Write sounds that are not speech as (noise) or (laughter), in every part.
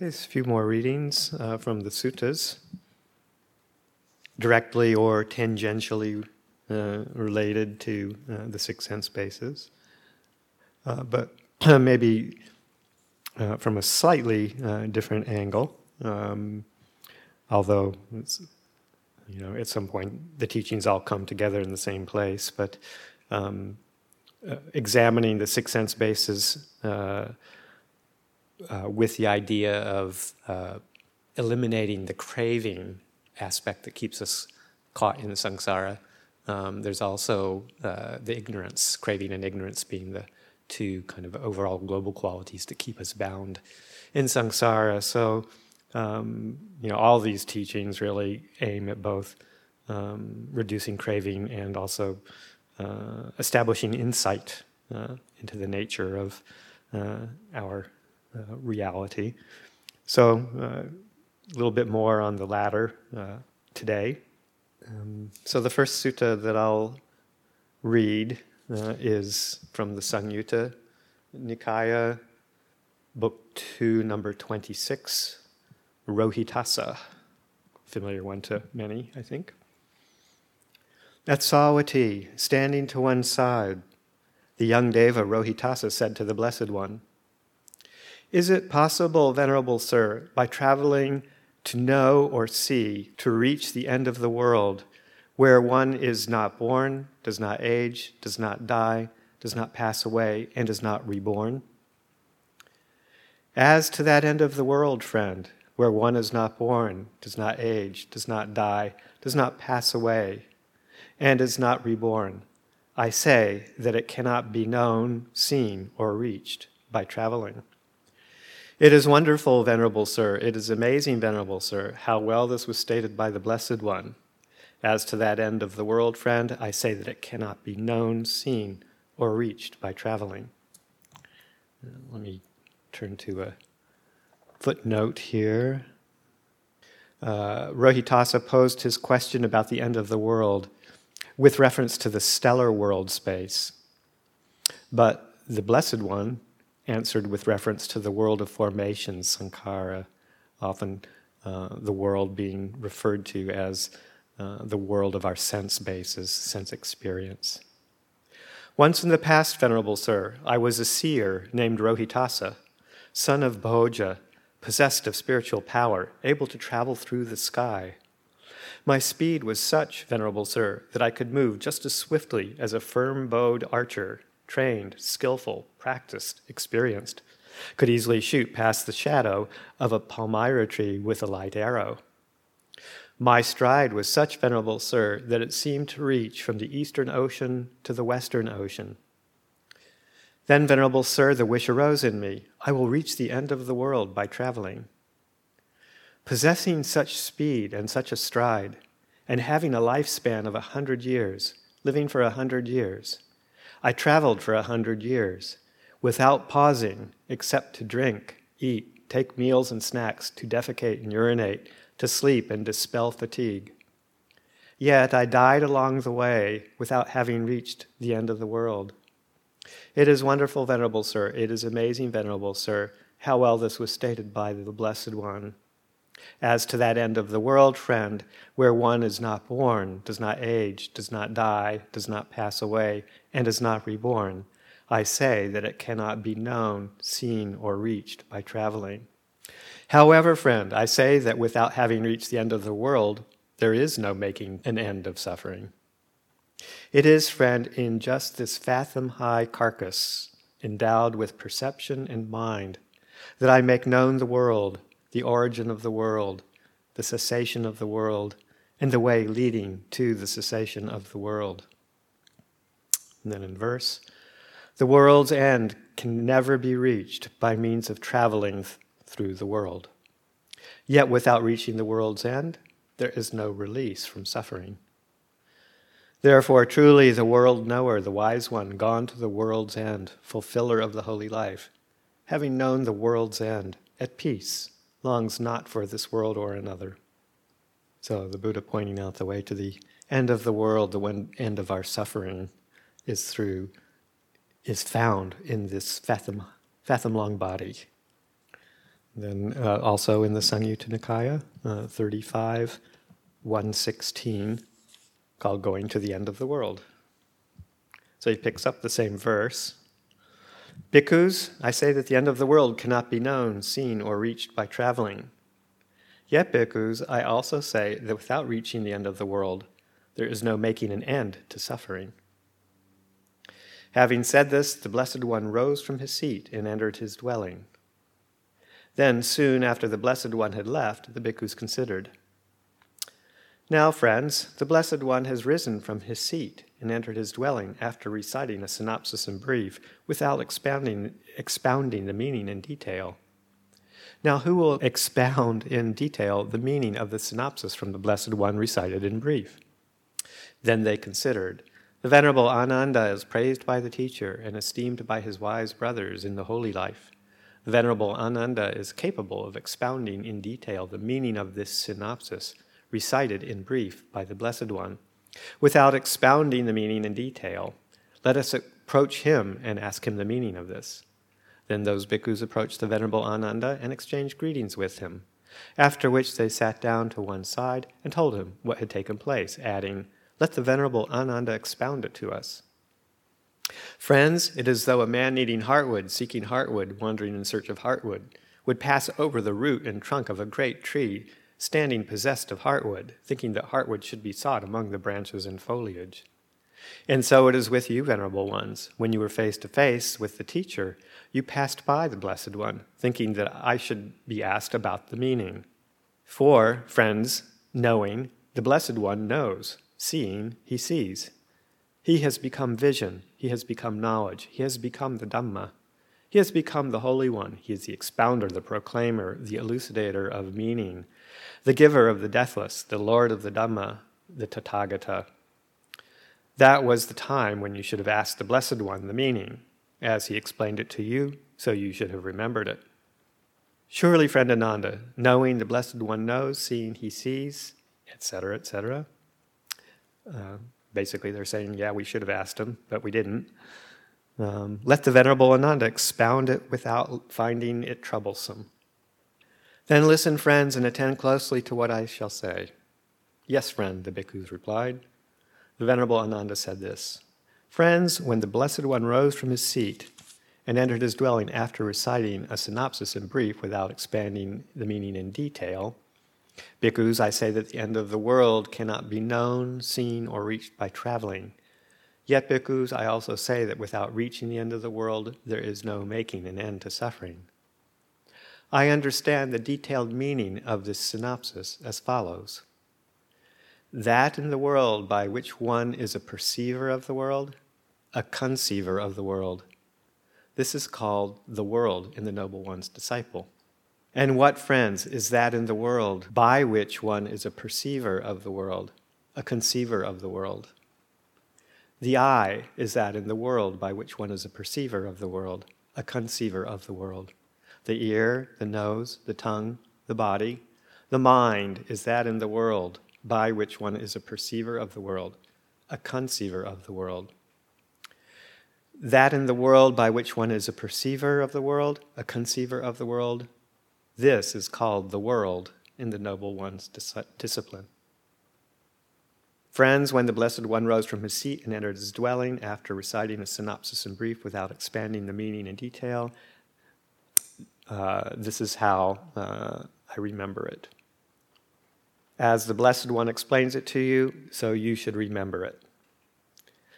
Okay, a few more readings uh, from the suttas, directly or tangentially uh, related to uh, the six sense bases, uh, but (clears throat) maybe uh, from a slightly uh, different angle. Um, although, you know, at some point the teachings all come together in the same place, but um, examining the six sense bases uh, with the idea of uh, eliminating the craving aspect that keeps us caught in samsara. Um, there's also uh, the ignorance, craving and ignorance being the two kind of overall global qualities that keep us bound in samsara. So, um, you know, all these teachings really aim at both um, reducing craving and also uh, establishing insight uh, into the nature of uh, our uh, reality. So, uh, a little bit more on the latter uh, today. Um, so, the first sutta that I'll read is from the Samyutta Nikaya, book 2, number 26, Rohitassa. Familiar one to many, I think. At Savatthi, standing to one side, the young Deva Rohitassa said to the Blessed One, is it possible, Venerable Sir, by traveling to know or see, to reach the end of the world, where one is not born, does not age, does not die, does not pass away, and is not reborn? As to that end of the world, friend, where one is not born, does not age, does not die, does not pass away, and is not reborn, I say that it cannot be known, seen, or reached by traveling. It is wonderful, Venerable Sir, it is amazing, Venerable Sir, how well this was stated by the Blessed One. As to that end of the world, friend, I say that it cannot be known, seen, or reached by traveling. Uh, let me turn to a footnote here. Uh, Rohitassa posed his question about the end of the world with reference to the stellar world space. But the Blessed One answered with reference to the world of formation, sankhara, often uh, the world being referred to as uh, the world of our sense bases, sense experience. Once in the past, Venerable Sir, I was a seer named Rohitassa, son of Bhoja, possessed of spiritual power, able to travel through the sky. My speed was such, Venerable Sir, that I could move just as swiftly as a firm bowed archer trained, skillful, practiced, experienced, could easily shoot past the shadow of a palmyra tree with a light arrow. My stride was such, Venerable Sir, that it seemed to reach from the eastern ocean to the western ocean. Then, Venerable Sir, the wish arose in me I will reach the end of the world by traveling. Possessing such speed and such a stride, and having a lifespan of a hundred years, living for a hundred years, I traveled for a hundred years without pausing except to drink, eat, take meals and snacks, to defecate and urinate, to sleep and dispel fatigue. Yet I died along the way without having reached the end of the world. It is wonderful, Venerable Sir, it is amazing, Venerable Sir, how well this was stated by the Blessed One. As to that end of the world, friend, where one is not born, does not age, does not die, does not pass away, and is not reborn, I say that it cannot be known, seen, or reached by traveling. However, friend, I say that without having reached the end of the world, there is no making an end of suffering. It is, friend, in just this fathom high carcass, endowed with perception and mind, that I make known the world the origin of the world, the cessation of the world, and the way leading to the cessation of the world. And then in verse, the world's end can never be reached by means of traveling th- through the world. Yet without reaching the world's end, there is no release from suffering. Therefore, truly, the world knower, the wise one, gone to the world's end, fulfiller of the holy life, having known the world's end, at peace, longs not for this world or another. So the Buddha pointing out the way to the end of the world, the end of our suffering, is through, is found in this fathom, fathom long body. Then uh, also in the Samyutta Nikaya, uh, 35, 116, called Going to the End of the World. So he picks up the same verse. Bhikkhus, I say that the end of the world cannot be known, seen, or reached by traveling. Yet, bhikkhus, I also say that without reaching the end of the world, there is no making an end to suffering. Having said this, the Blessed One rose from his seat and entered his dwelling. Then, soon after the Blessed One had left, the bhikkhus considered. Now, friends, the Blessed One has risen from his seat and entered his dwelling after reciting a synopsis in brief without expounding, expounding the meaning in detail. Now, who will expound in detail the meaning of the synopsis from the Blessed One recited in brief? Then they considered. The Venerable Ananda is praised by the teacher and esteemed by his wise brothers in the holy life. The Venerable Ananda is capable of expounding in detail the meaning of this synopsis, recited in brief by the Blessed One. Without expounding the meaning in detail, let us approach him and ask him the meaning of this. Then those bhikkhus approached the Venerable Ananda and exchanged greetings with him, after which they sat down to one side and told him what had taken place, adding, Let the Venerable Ananda expound it to us. Friends, it is as though a man needing heartwood, seeking heartwood, wandering in search of heartwood, would pass over the root and trunk of a great tree, standing possessed of heartwood, thinking that heartwood should be sought among the branches and foliage. And so it is with you, venerable ones. When you were face to face with the teacher, you passed by the Blessed One, thinking that I should be asked about the meaning. For, friends, knowing, the Blessed One knows. Seeing, he sees. He has become vision. He has become knowledge. He has become the Dhamma. He has become the Holy One. He is the expounder, the proclaimer, the elucidator of meaning, the giver of the deathless, the Lord of the Dhamma, the Tathagata. That was the time when you should have asked the Blessed One the meaning. As he explained it to you, so you should have remembered it. Surely, friend Ananda, knowing the Blessed One knows, seeing he sees, etc., etc. Uh, basically, they're saying, yeah, we should have asked him, but we didn't. Um, let the Venerable Ananda expound it without finding it troublesome. Then listen, friends, and attend closely to what I shall say. Yes, friend, the bhikkhus replied. The Venerable Ananda said this Friends, when the Blessed One rose from his seat and entered his dwelling after reciting a synopsis in brief without expanding the meaning in detail, Bhikkhus, I say that the end of the world cannot be known, seen, or reached by traveling. Yet, bhikkhus, I also say that without reaching the end of the world, there is no making an end to suffering. I understand the detailed meaning of this synopsis as follows that in the world by which one is a perceiver of the world, a conceiver of the world. This is called the world in the Noble One's disciple. And what, friends, is that in the world by which one is a perceiver of the world, a conceiver of the world? The eye is that in the world by which one is a perceiver of the world, a conceiver of the world. The ear, the nose, the tongue, the body. The mind is that in the world by which one is a perceiver of the world, a conceiver of the world. That in the world by which one is a perceiver of the world, a conceiver of the world, this is called the world in the Noble One's dis- discipline. Friends, when the Blessed One rose from his seat and entered his dwelling after reciting a synopsis in brief without expanding the meaning in detail, uh, this is how uh, I remember it. As the Blessed One explains it to you, so you should remember it.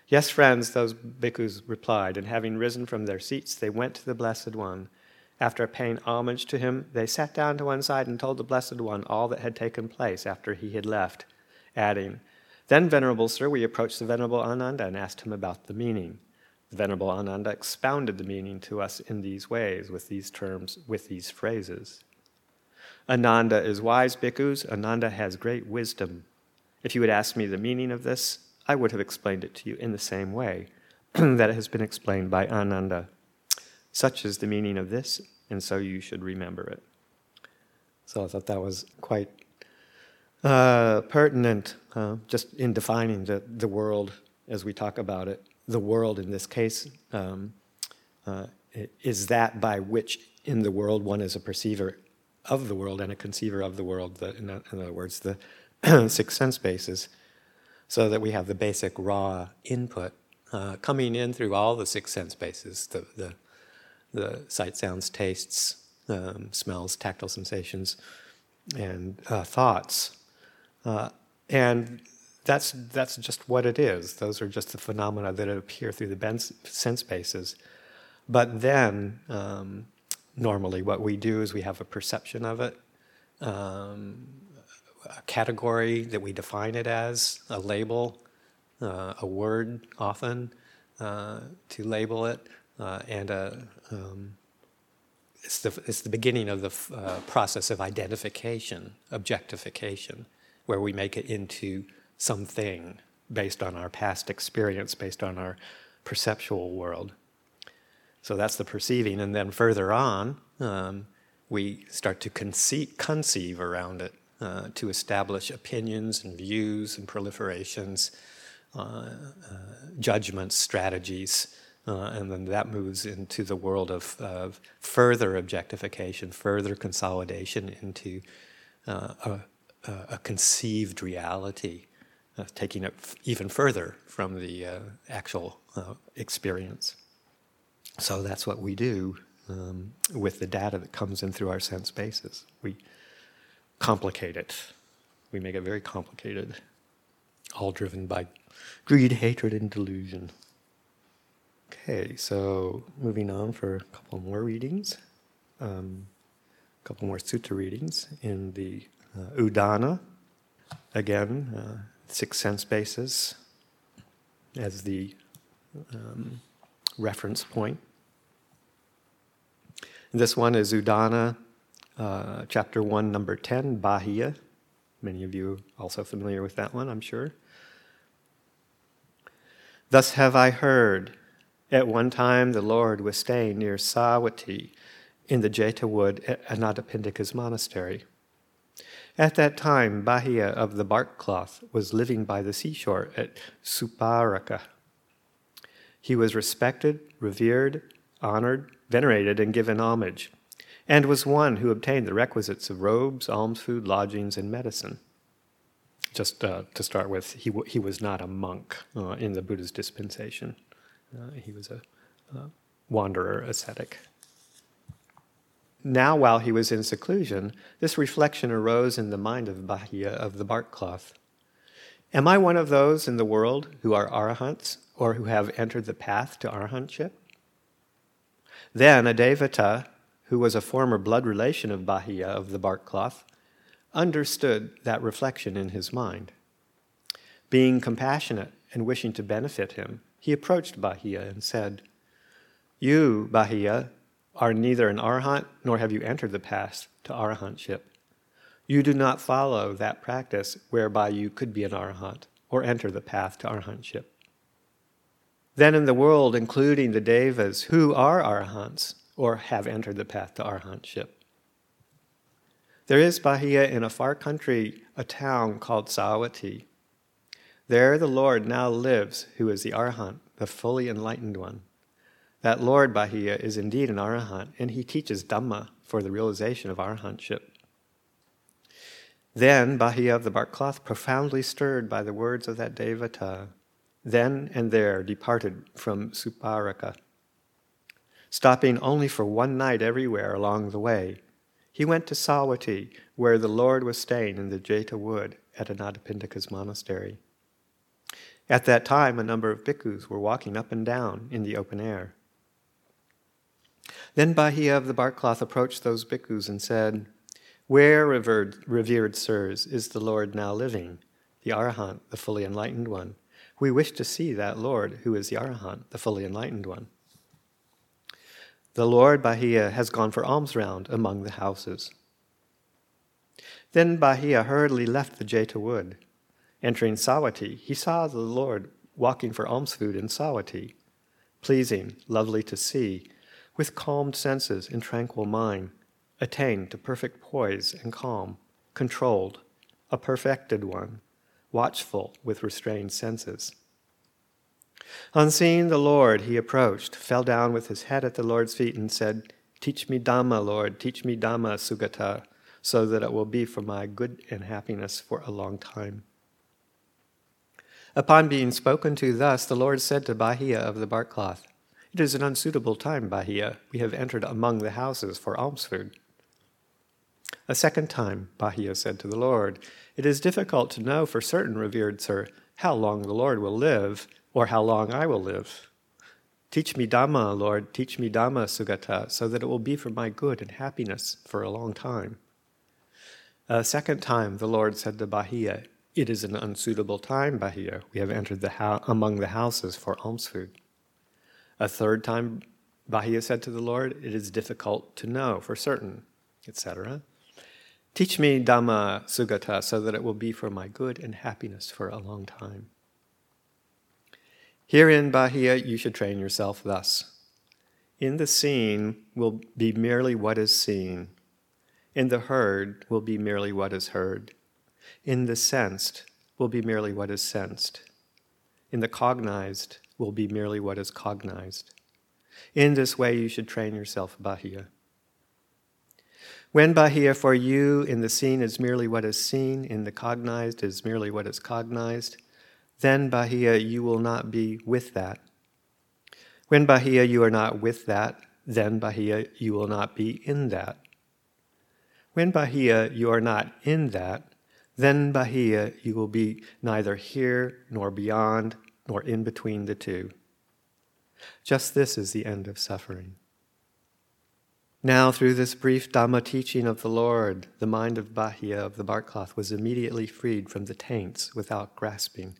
Yes, friends, those bhikkhus replied, and having risen from their seats, they went to the Blessed One. After paying homage to him, they sat down to one side and told the Blessed One all that had taken place after he had left, adding, Then, Venerable Sir, we approached the Venerable Ananda and asked him about the meaning. The Venerable Ananda expounded the meaning to us in these ways, with these terms, with these phrases. Ananda is wise, bhikkhus. Ananda has great wisdom. If you had asked me the meaning of this, I would have explained it to you in the same way (clears throat) that it has been explained by Ananda. Such is the meaning of this, and so you should remember it. So I thought that was quite uh, pertinent, uh, just in defining the, the world as we talk about it. The world in this case um, uh, is that by which in the world one is a perceiver of the world and a conceiver of the world, the, in, in other words, the (clears throat) six sense bases, so that we have the basic raw input uh, coming in through all the six sense bases the, the, the sight, sounds, tastes, um, smells, tactile sensations, and uh, thoughts. Uh, and that's, that's just what it is. Those are just the phenomena that appear through the sense bases. But then, um, normally, what we do is we have a perception of it, um, a category that we define it as, a label, uh, a word often uh, to label it, uh, and a, um, it's, the, it's the beginning of the uh, process of identification, objectification, where we make it into something based on our past experience, based on our perceptual world. So that's the perceiving. And then further on, um, we start to conceive, conceive around it, uh, to establish opinions and views and proliferations, uh, uh, judgments, strategies. Uh, and then that moves into the world of, of further objectification, further consolidation into uh, a, conceived reality, uh, taking it f- even further from the actual experience. So that's what we do um, with the data that comes in through our sense bases. We complicate it, we make it very complicated, all driven by greed, hatred, and delusion. Okay, so moving on for a couple more readings, um, a couple more sutta readings in the uh, Udana. Again, uh, six sense bases as the um, reference point. This one is Udana, uh, chapter 1, number 10, Bahia. Many of you also familiar with that one, I'm sure. Thus have I heard. At one time, the Lord was staying near Savatthi in the Jeta wood at Anathapindika's monastery. At that time, Bahia of the bark cloth was living by the seashore at Suparaka. He was respected, revered, honored, venerated, and given homage, and was one who obtained the requisites of robes, alms food, lodgings, and medicine. Just uh, to start with, he, w- he was not a monk uh, in the Buddha's dispensation. Uh, he was a, a wanderer ascetic. Now, while he was in seclusion, this reflection arose in the mind of Bahia of the bark cloth. Am I one of those in the world who are arahants or who have entered the path to arahantship? Then a Devata, who was a former blood relation of Bahia of the bark cloth, understood that reflection in his mind. Being compassionate and wishing to benefit him, he approached Bahia and said, You, Bahia, are neither an arahant nor have you entered the path to arahantship. You do not follow that practice whereby you could be an arahant or enter the path to arahantship. Then in the world, including the devas who are arahants or have entered the path to arahantship. There is Bahia in a far country, a town called Savatthi. There the Lord now lives, who is the arahant, the fully enlightened one. That Lord Bahia is indeed an arahant, and he teaches Dhamma for the realization of arahantship. Then Bahia of the bark cloth, profoundly stirred by the words of that Devata, then and there departed from Suparaka. Stopping only for one night everywhere along the way, he went to Savatthi, where the Lord was staying in the Jeta wood at Anathapindika's monastery. At that time, a number of bhikkhus were walking up and down in the open air. Then Bahia of the bark cloth approached those bhikkhus and said, Where, revered, revered sirs, is the Lord now living, the Arahant, the fully enlightened one? We wish to see that Lord who is the Arahant, the fully enlightened one. The Lord Bahia has gone for alms round among the houses. Then Bahia hurriedly left the Jeta wood. Entering Savatthi, he saw the Lord walking for alms food in Savatthi, pleasing, lovely to see, with calmed senses and tranquil mind, attained to perfect poise and calm, controlled, a perfected one watchful with restrained senses. On seeing the Lord, he approached, fell down with his head at the Lord's feet, and said, Teach me Dhamma, Lord, teach me Dhamma, Sugata, so that it will be for my good and happiness for a long time. Upon being spoken to thus, the Lord said to Bahia of the bark cloth, It is an unsuitable time, Bahia. We have entered among the houses for alms food. A second time, Bahia said to the Lord, It is difficult to know for certain, revered sir, how long the Lord will live, or how long I will live. Teach me Dhamma, Lord, teach me Dhamma, Sugata, so that it will be for my good and happiness for a long time. A second time, the Lord said to Bahia, It is an unsuitable time, Bahia. We have entered the ho- among the houses for alms food. A third time, Bahia said to the Lord, It is difficult to know for certain, etc. Teach me Dhamma Sugata so that it will be for my good and happiness for a long time. Herein, Bahia, you should train yourself thus. In the seen will be merely what is seen in the heard will be merely what is heard. In the sensed will be merely what is sensed. In the cognized will be merely what is cognized. In this way, you should train yourself, Bahia. When Bahia for you in the seen is merely what is seen, in the cognized is merely what is cognized, then Bahia you will not be with that. When Bahia you are not with that, then Bahia you will not be in that. When Bahia you are not in that, then Bahia you will be neither here nor beyond nor in between the two. Just this is the end of suffering. Now, through this brief Dhamma teaching of the Lord, the mind of Bahia of the bark cloth was immediately freed from the taints without grasping.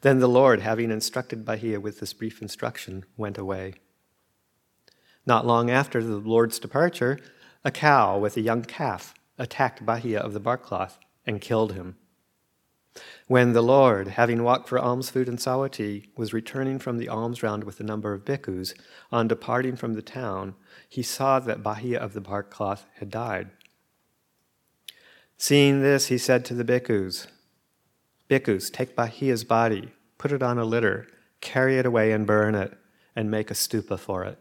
Then the Lord, having instructed Bahia with this brief instruction, went away. Not long after the Lord's departure, a cow with a young calf attacked Bahia of the bark cloth and killed him. When the Lord, having walked for alms food in Savatthi, was returning from the alms round with a number of bhikkhus, on departing from the town, he saw that Bahia of the bark cloth had died. Seeing this, he said to the bhikkhus, Bhikkhus, take Bahia's body, put it on a litter, carry it away and burn it, and make a stupa for it.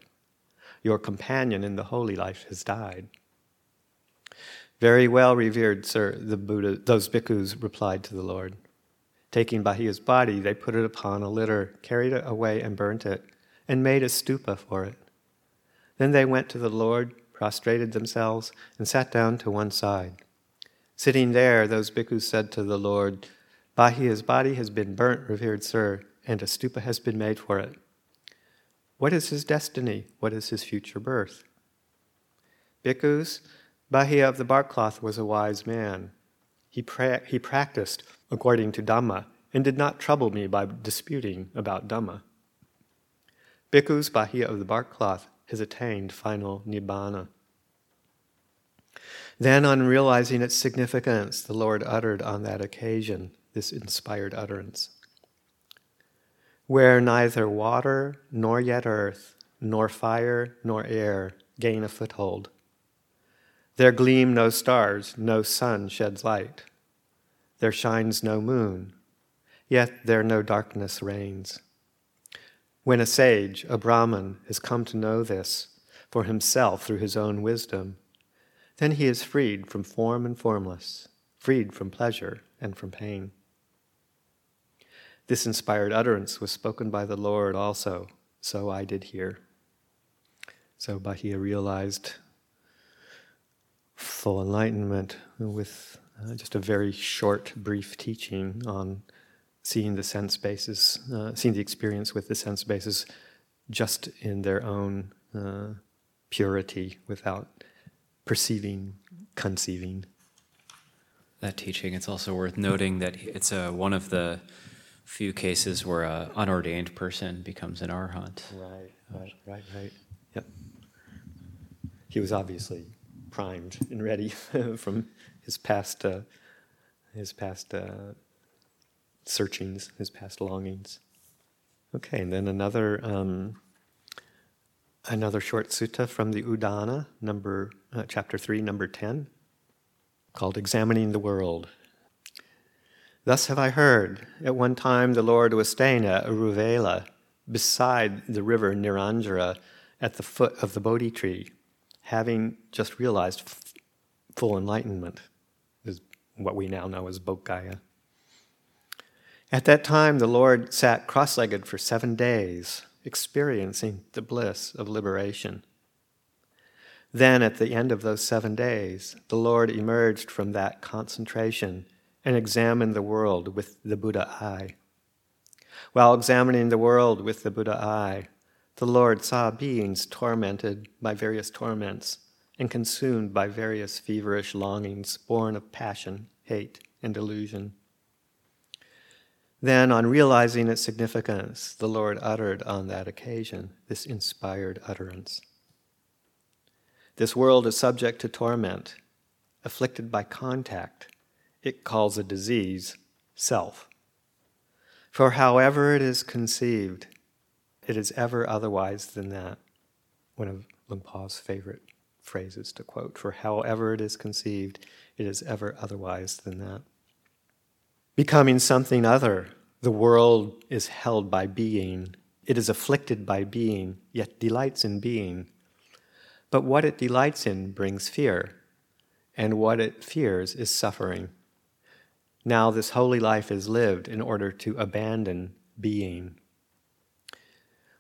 Your companion in the holy life has died. Very well, revered sir, the Buddha, those bhikkhus replied to the Lord. Taking Bahia's body, they put it upon a litter, carried it away, and burnt it, and made a stupa for it. Then they went to the Lord, prostrated themselves, and sat down to one side. Sitting there, those bhikkhus said to the Lord, Bahia's body has been burnt, revered sir, and a stupa has been made for it. What is his destiny? What is his future birth? Bhikkhus, Bahia of the bark cloth was a wise man. He, pra- he practiced according to Dhamma and did not trouble me by disputing about Dhamma. Bhikkhus, Bahia of the bark cloth has attained final Nibbana. Then, on realizing its significance, the Lord uttered on that occasion this inspired utterance where neither water, nor yet earth, nor fire, nor air gain a foothold. There gleam no stars, no sun sheds light. There shines no moon, yet there no darkness reigns. When a sage, a Brahman, has come to know this for himself through his own wisdom, then he is freed from form and formless, freed from pleasure and from pain. This inspired utterance was spoken by the Lord also, so I did hear. So Bahia realized full enlightenment with uh, just a very short, brief teaching on seeing the sense bases, uh, seeing the experience with the sense bases just in their own uh, purity without perceiving, conceiving. That teaching, it's also worth noting that it's a, one of the few cases where an unordained person becomes an arhat. Right, right, right, right. Yep. He was obviously primed and ready (laughs) from his past, uh, his past uh, searchings, his past longings. Okay, and then another um, another short sutta from the Udana, number uh, chapter three, number ten, called "Examining the World." Thus have I heard. At one time, the Lord was staying at Uruvela, beside the river Niranjara, at the foot of the Bodhi tree, having just realized f- full enlightenment, is what we now know as Bodhgaya. At that time, the Lord sat cross legged for seven days, experiencing the bliss of liberation. Then, at the end of those seven days, the Lord emerged from that concentration and examined the world with the Buddha eye. While examining the world with the Buddha eye, the Lord saw beings tormented by various torments and consumed by various feverish longings born of passion, hate, and delusion. Then, on realizing its significance, the Lord uttered on that occasion this inspired utterance. This world is subject to torment, afflicted by contact. It calls a disease self. For however it is conceived, it is ever otherwise than that. One of Por's favorite phrases to quote. For however it is conceived, it is ever otherwise than that becoming something other. The world is held by being. It is afflicted by being, yet delights in being. But what it delights in brings fear, and what it fears is suffering. Now, this holy life is lived in order to abandon being.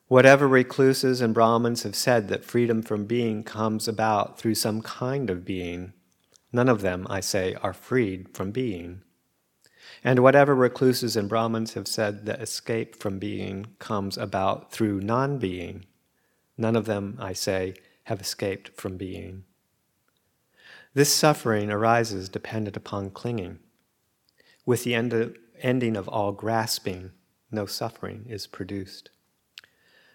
Whatever recluses and Brahmins have said that freedom from being comes about through some kind of being, none of them, I say, are freed from being. And whatever recluses and Brahmins have said that escape from being comes about through non being, none of them, I say, have escaped from being. This suffering arises dependent upon clinging. With the end of, ending of all grasping, no suffering is produced.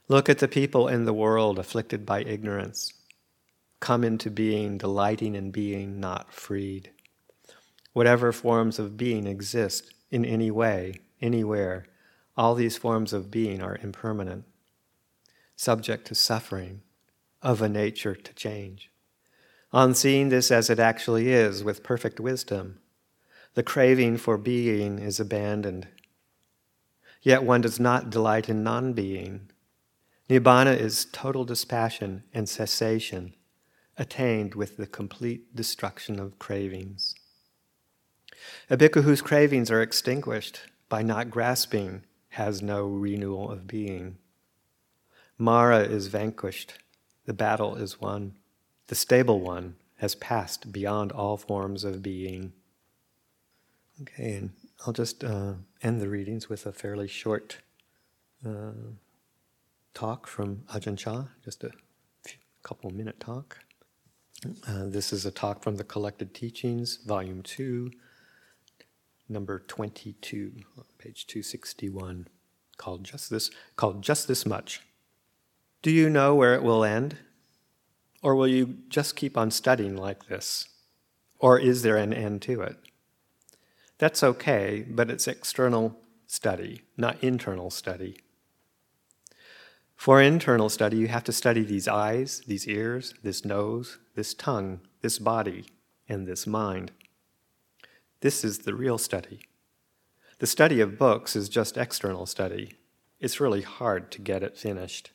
Look at the people in the world afflicted by ignorance, come into being, delighting in being, not freed whatever forms of being exist in any way, anywhere, all these forms of being are impermanent, subject to suffering, of a nature to change. On seeing this as it actually is with perfect wisdom, the craving for being is abandoned. Yet one does not delight in non being. Nibbana is total dispassion and cessation, attained with the complete destruction of cravings. A bhikkhu whose cravings are extinguished by not grasping has no renewal of being. Mara is vanquished, the battle is won, the stable one has passed beyond all forms of being. Okay, and I'll just uh, end the readings with a fairly short uh, talk from Ajahn Chah, just a few, couple minute talk. Uh, this is a talk from the Collected Teachings, Volume 2, number 22, page 261, called just this, called just this much. Do you know where it will end? Or will you just keep on studying like this? Or is there an end to it? That's okay, but it's external study, not internal study. For internal study, you have to study these eyes, these ears, this nose, this tongue, this body, and this mind. This is the real study. The study of books is just external study. It's really hard to get it finished.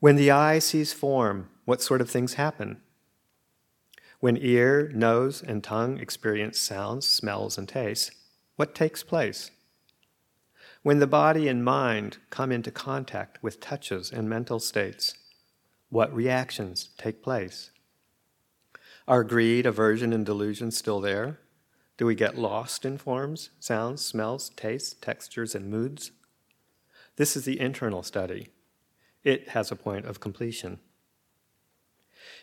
When the eye sees form, what sort of things happen? When ear, nose, and tongue experience sounds, smells, and tastes, what takes place? When the body and mind come into contact with touches and mental states, what reactions take place? Are greed, aversion, and delusion still there? Do we get lost in forms, sounds, smells, tastes, textures, and moods? This is the internal study. It has a point of completion.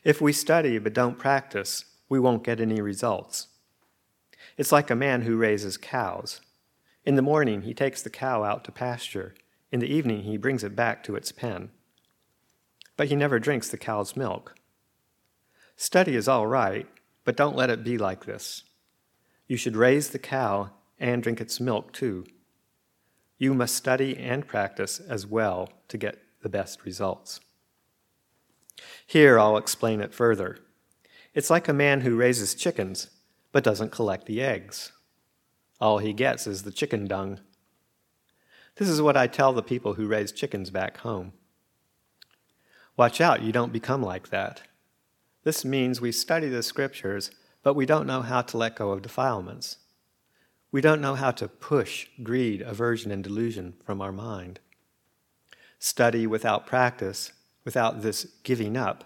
If we study but don't practice, we won't get any results. It's like a man who raises cows. In the morning, he takes the cow out to pasture. In the evening, he brings it back to its pen. But he never drinks the cow's milk. Study is all right, but don't let it be like this. You should raise the cow and drink its milk too. You must study and practice as well to get the best results. Here, I'll explain it further. It's like a man who raises chickens but doesn't collect the eggs. All he gets is the chicken dung. This is what I tell the people who raise chickens back home. Watch out, you don't become like that. This means we study the scriptures, but we don't know how to let go of defilements. We don't know how to push greed, aversion, and delusion from our mind. Study without practice, without this giving up,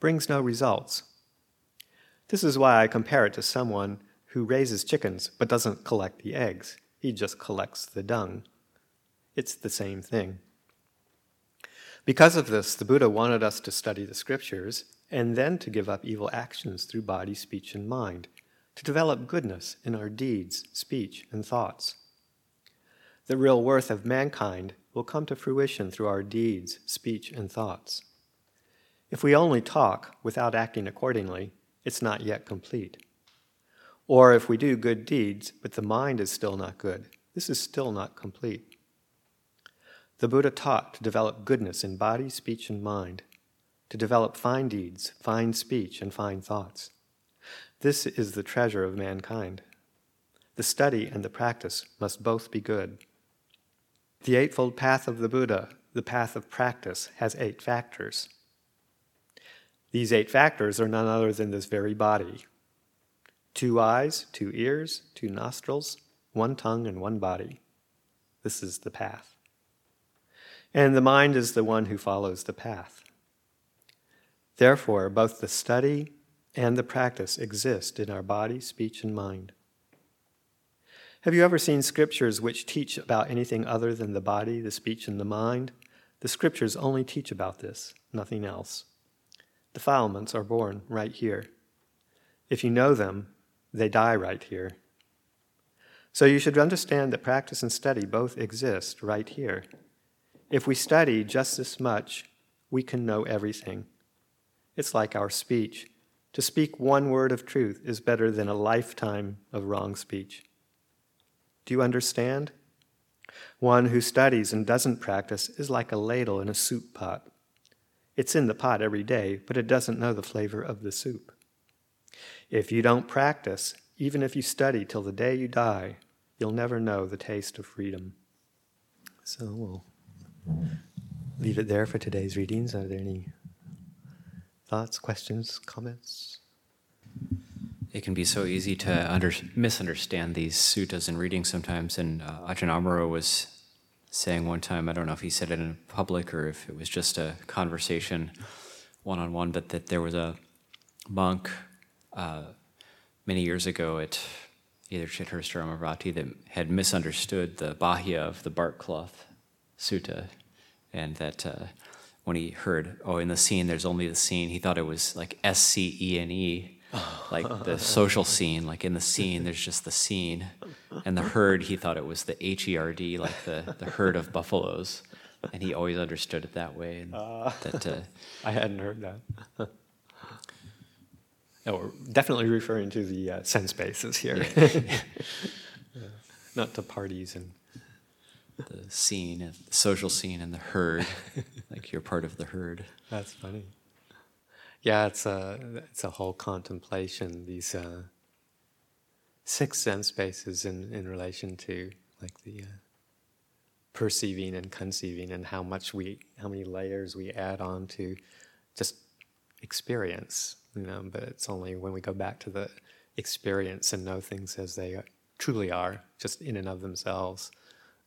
brings no results. This is why I compare it to someone who raises chickens but doesn't collect the eggs. He just collects the dung. It's the same thing. Because of this, the Buddha wanted us to study the scriptures and then to give up evil actions through body, speech, and mind, to develop goodness in our deeds, speech, and thoughts. The real worth of mankind will come to fruition through our deeds, speech, and thoughts. If we only talk without acting accordingly, it's not yet complete. Or if we do good deeds, but the mind is still not good, this is still not complete. The Buddha taught to develop goodness in body, speech, and mind, to develop fine deeds, fine speech, and fine thoughts. This is the treasure of mankind. The study and the practice must both be good. The Eightfold Path of the Buddha, the path of practice, has eight factors. These eight factors are none other than this very body two eyes, two ears, two nostrils, one tongue, and one body. This is the path. And the mind is the one who follows the path. Therefore, both the study and the practice exist in our body, speech, and mind. Have you ever seen scriptures which teach about anything other than the body, the speech, and the mind? The scriptures only teach about this, nothing else. Defilements are born right here. If you know them, they die right here. So you should understand that practice and study both exist right here. If we study just this much, we can know everything. It's like our speech. To speak one word of truth is better than a lifetime of wrong speech. Do you understand? One who studies and doesn't practice is like a ladle in a soup pot. It's in the pot every day, but it doesn't know the flavor of the soup. If you don't practice, even if you study till the day you die, you'll never know the taste of freedom. So we'll leave it there for today's readings. Are there any thoughts, questions, comments? It can be so easy to under, misunderstand these suttas and readings sometimes. And uh, Ajahn Amaro was saying one time, I don't know if he said it in public or if it was just a conversation one on one, but that there was a monk uh, many years ago at either Chithurst or Amaravati that had misunderstood the Bahia of the bark cloth sutta, and that uh, when he heard, oh, in the scene, there's only the scene, he thought it was like S C E N E, (laughs) like the social scene, like in the scene, there's just the scene. And the herd, he thought it was the H E R D, like the, the herd of buffaloes. And he always understood it that way. And uh, that, uh, (laughs) I hadn't heard that. No, we're definitely referring to the uh, sense bases here, (laughs) not to parties and the scene, the social scene, and the herd. (laughs) like you're part of the herd. That's funny. Yeah, it's a it's a whole contemplation. These uh, six sense bases in in relation to like the uh, perceiving and conceiving, and how much we how many layers we add on to just experience. You know, but it's only when we go back to the experience and know things as they truly are, just in and of themselves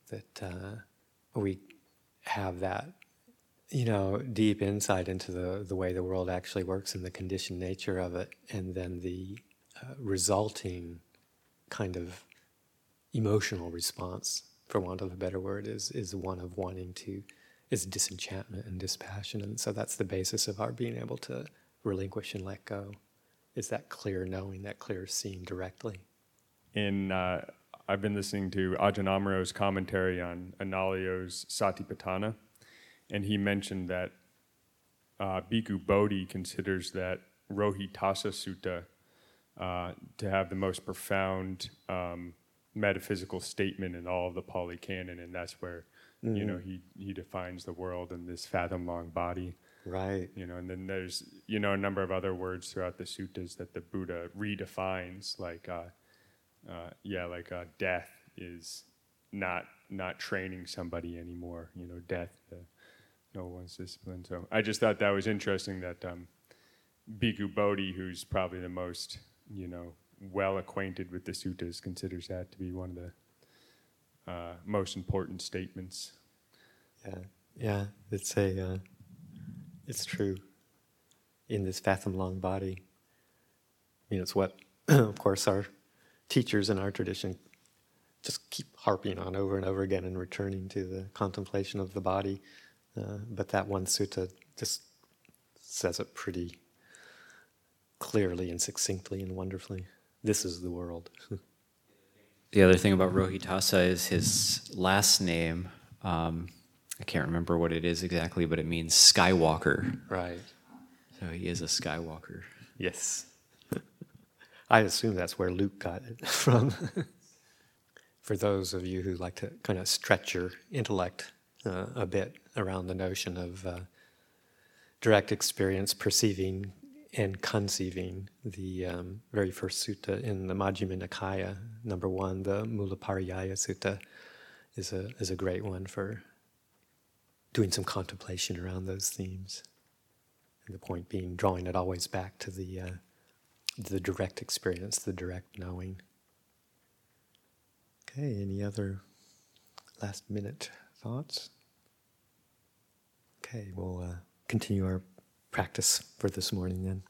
that uh, we have that, you know, deep insight into the, the way the world actually works and the conditioned nature of it, and then the uh, resulting kind of emotional response, for want of a better word, is is one of wanting to is disenchantment and dispassion, and so that's the basis of our being able to relinquish and let go. Is that clear knowing, that clear seeing directly? In uh, I've been listening to Ajahn Amaro's commentary on Analayo's Satipatthana, and he mentioned that uh, Bhikkhu Bodhi considers that Rohitassa Sutta uh, to have the most profound um, metaphysical statement in all of the Pali Canon, and that's where mm-hmm. you know he he defines the world in this fathom-long body. Right. You know, and then there's you know a number of other words throughout the suttas that the Buddha redefines, like. Uh, uh, yeah, like uh, death is not not training somebody anymore. You know, death, uh, no one's discipline. So I just thought that was interesting that um, Bhikkhu Bodhi, who's probably the most you know well acquainted with the suttas, considers that to be one of the uh, most important statements. Yeah, yeah, it's a, uh, it's true. In this fathom long body, I mean, it's what, (clears throat) of course, our teachers in our tradition just keep harping on over and over again and returning to the contemplation of the body. Uh, but that one sutta just says it pretty clearly and succinctly and wonderfully. This is the world. (laughs) the other thing about Rohitassa is his last name. Um, I can't remember what it is exactly, but it means Skywalker. Right. So he is a Skywalker. Yes. (laughs) I assume that's where Luke got it (laughs) from. (laughs) For those of you who like to kind of stretch your intellect uh, a bit around the notion of uh, direct experience, perceiving and conceiving, the um, very first sutta in the Majjhima Nikaya, number one, the Mulapariyaya Sutta, is a, is a great one for doing some contemplation around those themes. And the point being, drawing it always back to the, uh, the direct experience, the direct knowing. Okay, any other last minute thoughts? Okay, we'll uh, continue our practice for this morning then.